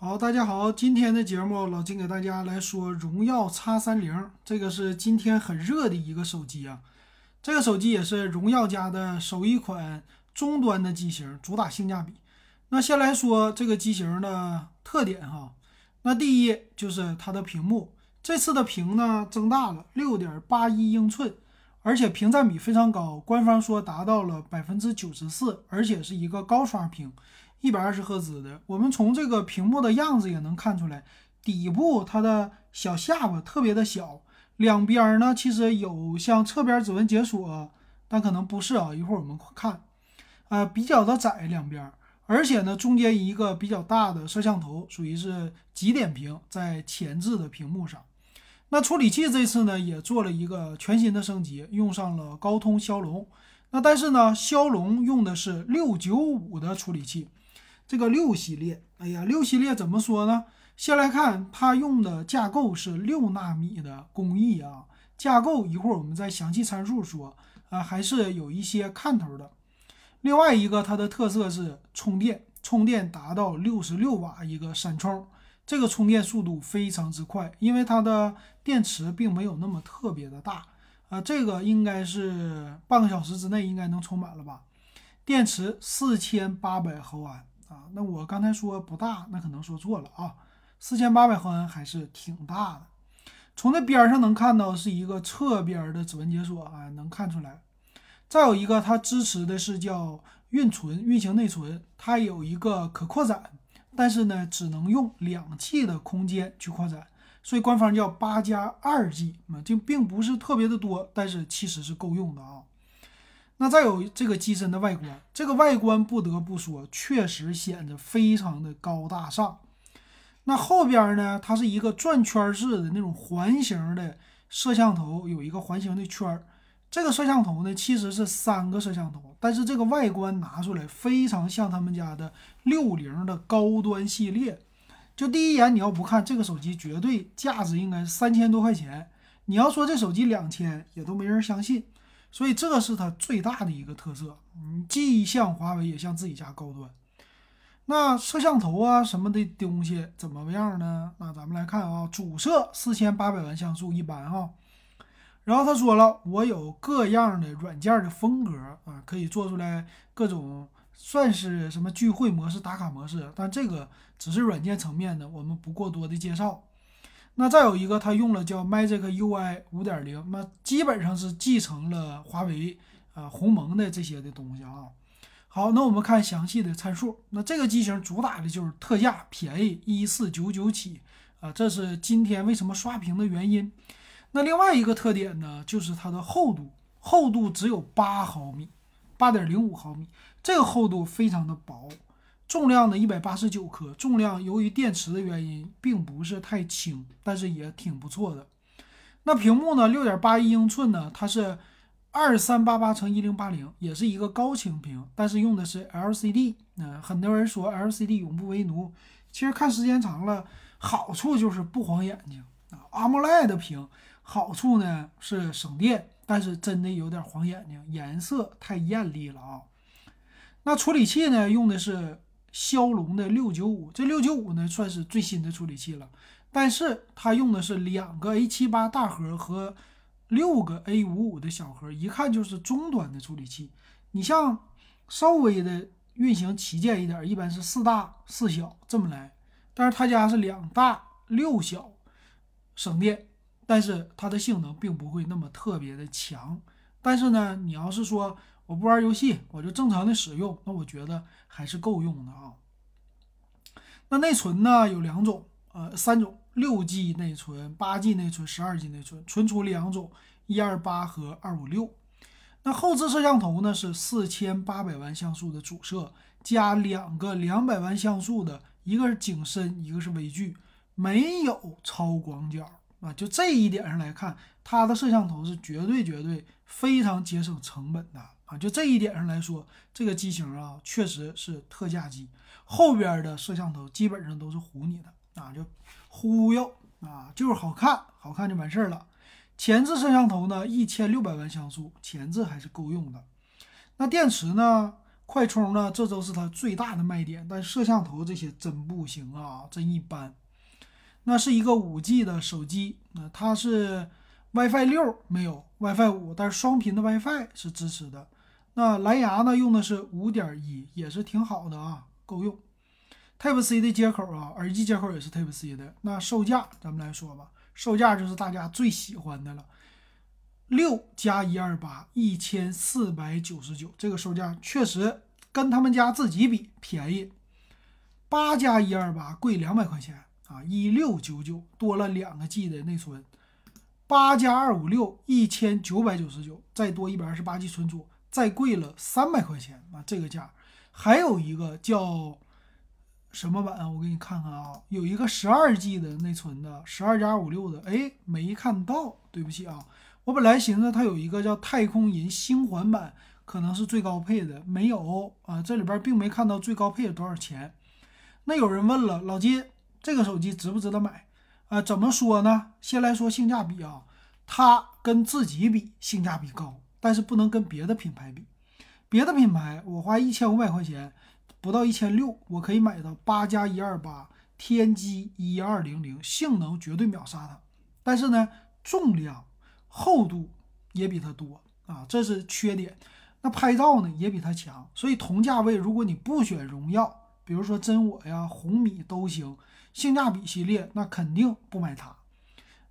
好，大家好，今天的节目老金给大家来说荣耀 X 三零，这个是今天很热的一个手机啊。这个手机也是荣耀家的首一款中端的机型，主打性价比。那先来说这个机型的特点哈，那第一就是它的屏幕，这次的屏呢增大了六点八一英寸，而且屏占比非常高，官方说达到了百分之九十四，而且是一个高刷屏。一百二十赫兹的，我们从这个屏幕的样子也能看出来，底部它的小下巴特别的小，两边呢其实有像侧边指纹解锁，但可能不是啊，一会儿我们看，呃，比较的窄两边，而且呢中间一个比较大的摄像头，属于是极点屏，在前置的屏幕上。那处理器这次呢也做了一个全新的升级，用上了高通骁龙，那但是呢骁龙用的是六九五的处理器。这个六系列，哎呀，六系列怎么说呢？先来看它用的架构是六纳米的工艺啊，架构一会儿我们再详细参数说啊，还是有一些看头的。另外一个它的特色是充电，充电达到六十六瓦一个闪充，这个充电速度非常之快，因为它的电池并没有那么特别的大啊，这个应该是半个小时之内应该能充满了吧？电池四千八百毫安。啊，那我刚才说不大，那可能说错了啊，四千八百毫安还是挺大的。从这边上能看到是一个侧边的指纹解锁啊，能看出来。再有一个，它支持的是叫运存运行内存，它有一个可扩展，但是呢，只能用两 G 的空间去扩展，所以官方叫八加二 G 嘛，就并不是特别的多，但是其实是够用的啊。那再有这个机身的外观，这个外观不得不说，确实显得非常的高大上。那后边呢，它是一个转圈式的那种环形的摄像头，有一个环形的圈儿。这个摄像头呢，其实是三个摄像头，但是这个外观拿出来非常像他们家的六零的高端系列。就第一眼你要不看这个手机，绝对价值应该是三千多块钱。你要说这手机两千，也都没人相信。所以这是它最大的一个特色，嗯，既像华为，也像自己家高端。那摄像头啊什么的东西怎么样呢？那咱们来看啊，主摄四千八百万像素一般哈。然后他说了，我有各样的软件的风格啊，可以做出来各种算是什么聚会模式、打卡模式，但这个只是软件层面的，我们不过多的介绍。那再有一个，他用了叫 Magic UI 五点零，那基本上是继承了华为啊鸿蒙的这些的东西啊。好，那我们看详细的参数。那这个机型主打的就是特价便宜，一四九九起啊，这是今天为什么刷屏的原因。那另外一个特点呢，就是它的厚度，厚度只有八毫米，八点零五毫米，这个厚度非常的薄。重量呢，一百八十九克。重量由于电池的原因，并不是太轻，但是也挺不错的。那屏幕呢，六点八一英寸呢，它是二三八八乘一零八零，也是一个高清屏，但是用的是 LCD。嗯，很多人说 LCD 永不为奴，其实看时间长了，好处就是不晃眼睛啊。AMOLED 屏好处呢是省电，但是真的有点晃眼睛，颜色太艳丽了啊。那处理器呢，用的是。骁龙的六九五，这六九五呢算是最新的处理器了，但是它用的是两个 A 七八大核和六个 A 五五的小核，一看就是中端的处理器。你像稍微的运行旗舰一点，一般是四大四小这么来，但是他家是两大六小，省电，但是它的性能并不会那么特别的强。但是呢，你要是说，我不玩游戏，我就正常的使用，那我觉得还是够用的啊。那内存呢有两种，呃，三种，六 G 内存、八 G 内存、十二 G 内存，存储两种，一二八和二五六。那后置摄像头呢是四千八百万像素的主摄，加两个两百万像素的，一个是景深，一个是微距，没有超广角啊。就这一点上来看，它的摄像头是绝对绝对非常节省成本的。啊，就这一点上来说，这个机型啊，确实是特价机。后边的摄像头基本上都是唬你的啊，就忽悠啊，就是好看，好看就完事儿了。前置摄像头呢，一千六百万像素，前置还是够用的。那电池呢，快充呢，这都是它最大的卖点。但摄像头这些真不行啊，真一般。那是一个五 G 的手机，那它是 WiFi 六没有 WiFi 五，但是双频的 WiFi 是支持的。那蓝牙呢，用的是五点一，也是挺好的啊，够用。Type C 的接口啊，耳机接口也是 Type C 的。那售价咱们来说吧，售价就是大家最喜欢的了，六加一二八，一千四百九十九，这个售价确实跟他们家自己比便宜。八加一二八贵两百块钱啊，一六九九，多了两个 G 的内存。八加二五六，一千九百九十九，再多一百二十八 G 存储，再贵了三百块钱啊，这个价。还有一个叫。什么版？我给你看看啊，有一个十二 G 的内存的，十二加二五六的，哎，没看到，对不起啊。我本来寻思它有一个叫太空银星环版，可能是最高配的，没有啊，这里边并没看到最高配多少钱。那有人问了，老金，这个手机值不值得买啊？怎么说呢？先来说性价比啊，它跟自己比性价比高，但是不能跟别的品牌比。别的品牌我花一千五百块钱。不到一千六，我可以买到八加一二八天玑一二零零，性能绝对秒杀它。但是呢，重量、厚度也比它多啊，这是缺点。那拍照呢也比它强，所以同价位，如果你不选荣耀，比如说真我呀、红米都行，性价比系列，那肯定不买它。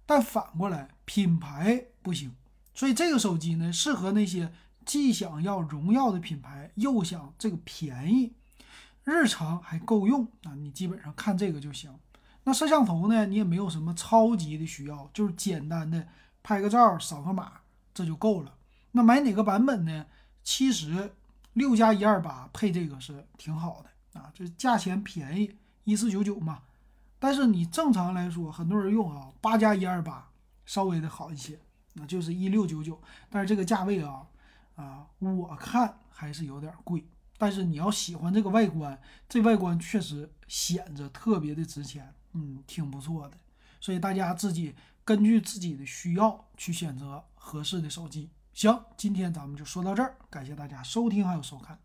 但反过来，品牌不行，所以这个手机呢，适合那些既想要荣耀的品牌，又想这个便宜。日常还够用啊，你基本上看这个就行。那摄像头呢，你也没有什么超级的需要，就是简单的拍个照、扫个码，这就够了。那买哪个版本呢？其实六加一二八配这个是挺好的啊，这价钱便宜，一四九九嘛。但是你正常来说，很多人用啊，八加一二八稍微的好一些，那就是一六九九。但是这个价位啊，啊，我看还是有点贵。但是你要喜欢这个外观，这外观确实显着特别的值钱，嗯，挺不错的。所以大家自己根据自己的需要去选择合适的手机。行，今天咱们就说到这儿，感谢大家收听还有收看。